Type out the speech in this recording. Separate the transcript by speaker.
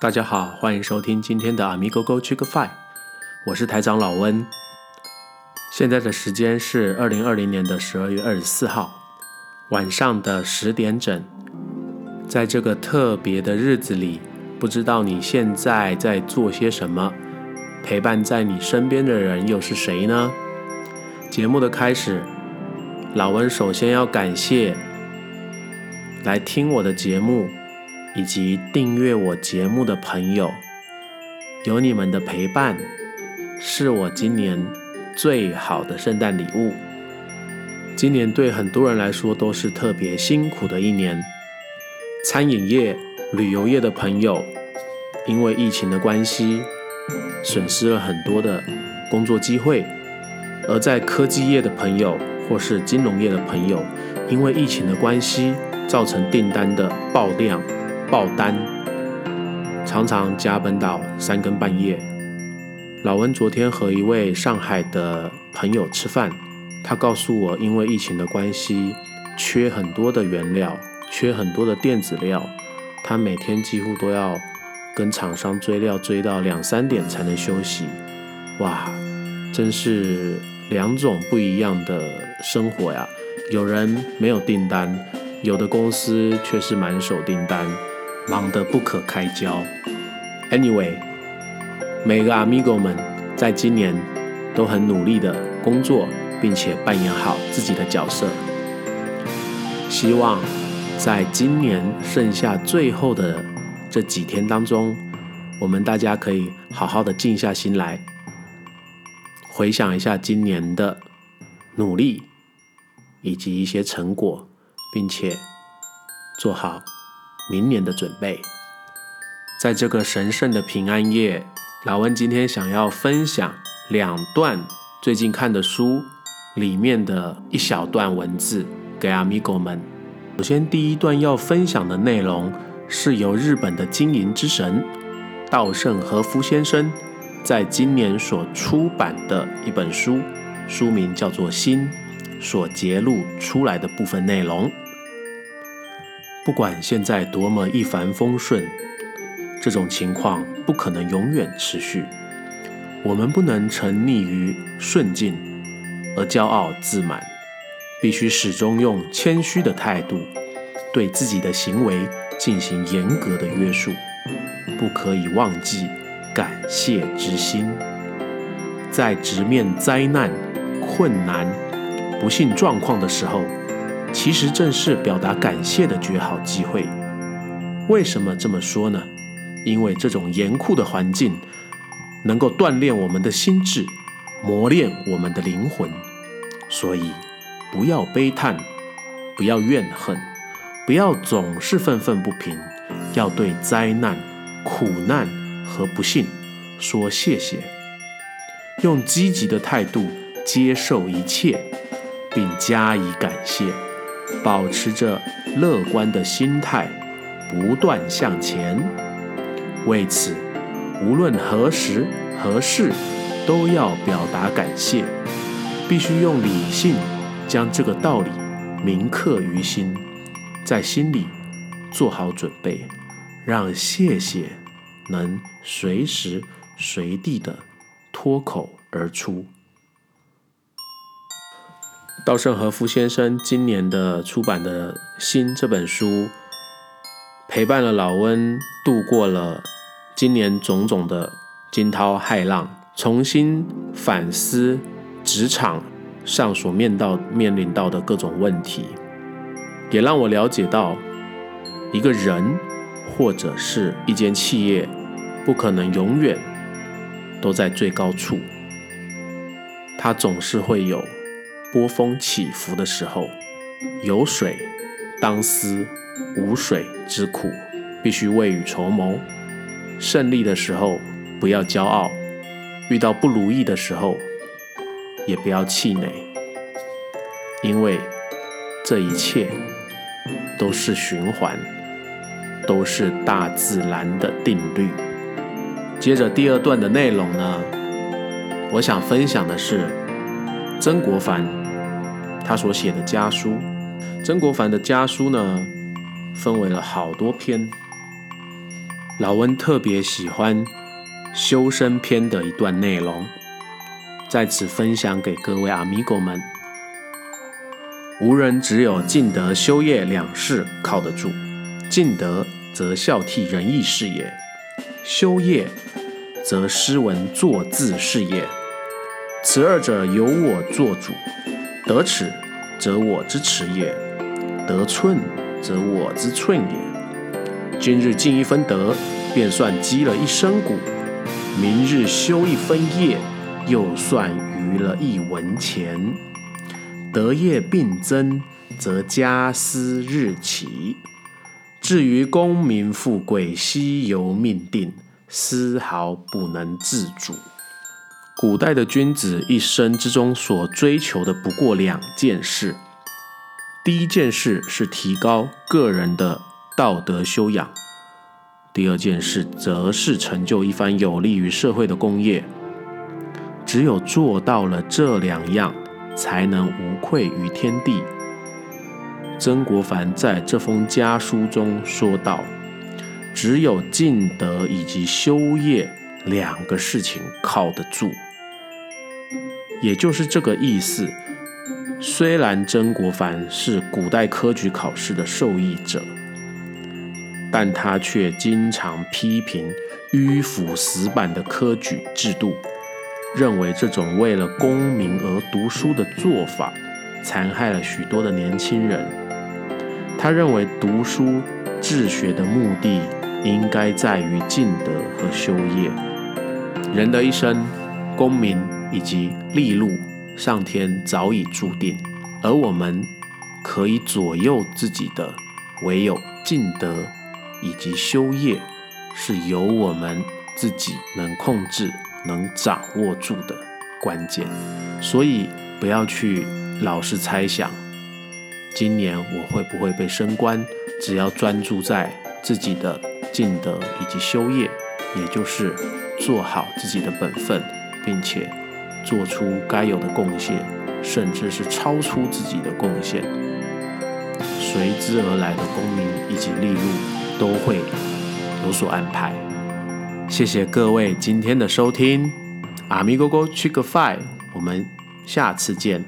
Speaker 1: 大家好，欢迎收听今天的 Amigo Go Chick f i 我是台长老温。现在的时间是二零二零年的十二月二十四号晚上的十点整。在这个特别的日子里，不知道你现在在做些什么？陪伴在你身边的人又是谁呢？节目的开始，老温首先要感谢来听我的节目以及订阅我节目的朋友，有你们的陪伴，是我今年最好的圣诞礼物。今年对很多人来说都是特别辛苦的一年，餐饮业、旅游业的朋友，因为疫情的关系。损失了很多的工作机会，而在科技业的朋友或是金融业的朋友，因为疫情的关系，造成订单的爆量、爆单，常常加班到三更半夜。老温昨天和一位上海的朋友吃饭，他告诉我，因为疫情的关系，缺很多的原料，缺很多的电子料，他每天几乎都要。跟厂商追料追到两三点才能休息，哇，真是两种不一样的生活呀！有人没有订单，有的公司却是满手订单，忙得不可开交。Anyway，每个 Amigo 们在今年都很努力的工作，并且扮演好自己的角色。希望在今年剩下最后的。这几天当中，我们大家可以好好的静下心来，回想一下今年的努力以及一些成果，并且做好明年的准备。在这个神圣的平安夜，老温今天想要分享两段最近看的书里面的一小段文字给阿米狗们。首先，第一段要分享的内容。是由日本的经营之神稻盛和夫先生在今年所出版的一本书，书名叫做《心》，所揭露出来的部分内容。不管现在多么一帆风顺，这种情况不可能永远持续。我们不能沉溺于顺境而骄傲自满，必须始终用谦虚的态度对自己的行为。进行严格的约束，不可以忘记感谢之心。在直面灾难、困难、不幸状况的时候，其实正是表达感谢的绝好机会。为什么这么说呢？因为这种严酷的环境能够锻炼我们的心智，磨练我们的灵魂。所以，不要悲叹，不要怨恨。不要总是愤愤不平，要对灾难、苦难和不幸说谢谢，用积极的态度接受一切，并加以感谢，保持着乐观的心态，不断向前。为此，无论何时何事，都要表达感谢，必须用理性将这个道理铭刻于心。在心里做好准备，让谢谢能随时随地的脱口而出。稻盛和夫先生今年的出版的《新》这本书，陪伴了老温度过了今年种种的惊涛骇浪，重新反思职场上所面到面临到的各种问题。也让我了解到，一个人或者是一间企业，不可能永远都在最高处，它总是会有波峰起伏的时候。有水当思无水之苦，必须未雨绸缪。胜利的时候不要骄傲，遇到不如意的时候也不要气馁，因为这一切。都是循环，都是大自然的定律。接着第二段的内容呢，我想分享的是曾国藩他所写的家书。曾国藩的家书呢，分为了好多篇，老温特别喜欢修身篇的一段内容，在此分享给各位阿弥狗们。无人只有尽德修业两事靠得住，尽德则孝悌仁义是也，修业则诗文作字是也。此二者由我做主，得尺则我之尺也，得寸则我之寸也。今日尽一分德，便算积了一身骨；明日修一分业，又算余了一文钱。德业并增，则家私日起；至于功名富贵，悉由命定，丝毫不能自主。古代的君子一生之中所追求的不过两件事：第一件事是提高个人的道德修养；第二件事则是成就一番有利于社会的功业。只有做到了这两样，才能无愧于天地。曾国藩在这封家书中说道：“只有尽德以及修业两个事情靠得住。”也就是这个意思。虽然曾国藩是古代科举考试的受益者，但他却经常批评迂腐死板的科举制度，认为这种为了功名而读书的做法，残害了许多的年轻人。他认为读书治学的目的，应该在于尽德和修业。人的一生，功名。以及利禄，上天早已注定，而我们可以左右自己的，唯有尽德以及修业，是由我们自己能控制、能掌握住的关键。所以，不要去老是猜想，今年我会不会被升官？只要专注在自己的尽德以及修业，也就是做好自己的本分，并且。做出该有的贡献，甚至是超出自己的贡献，随之而来的功名以及利禄都会有所安排。谢谢各位今天的收听，阿弥哥哥去个 five，我们下次见。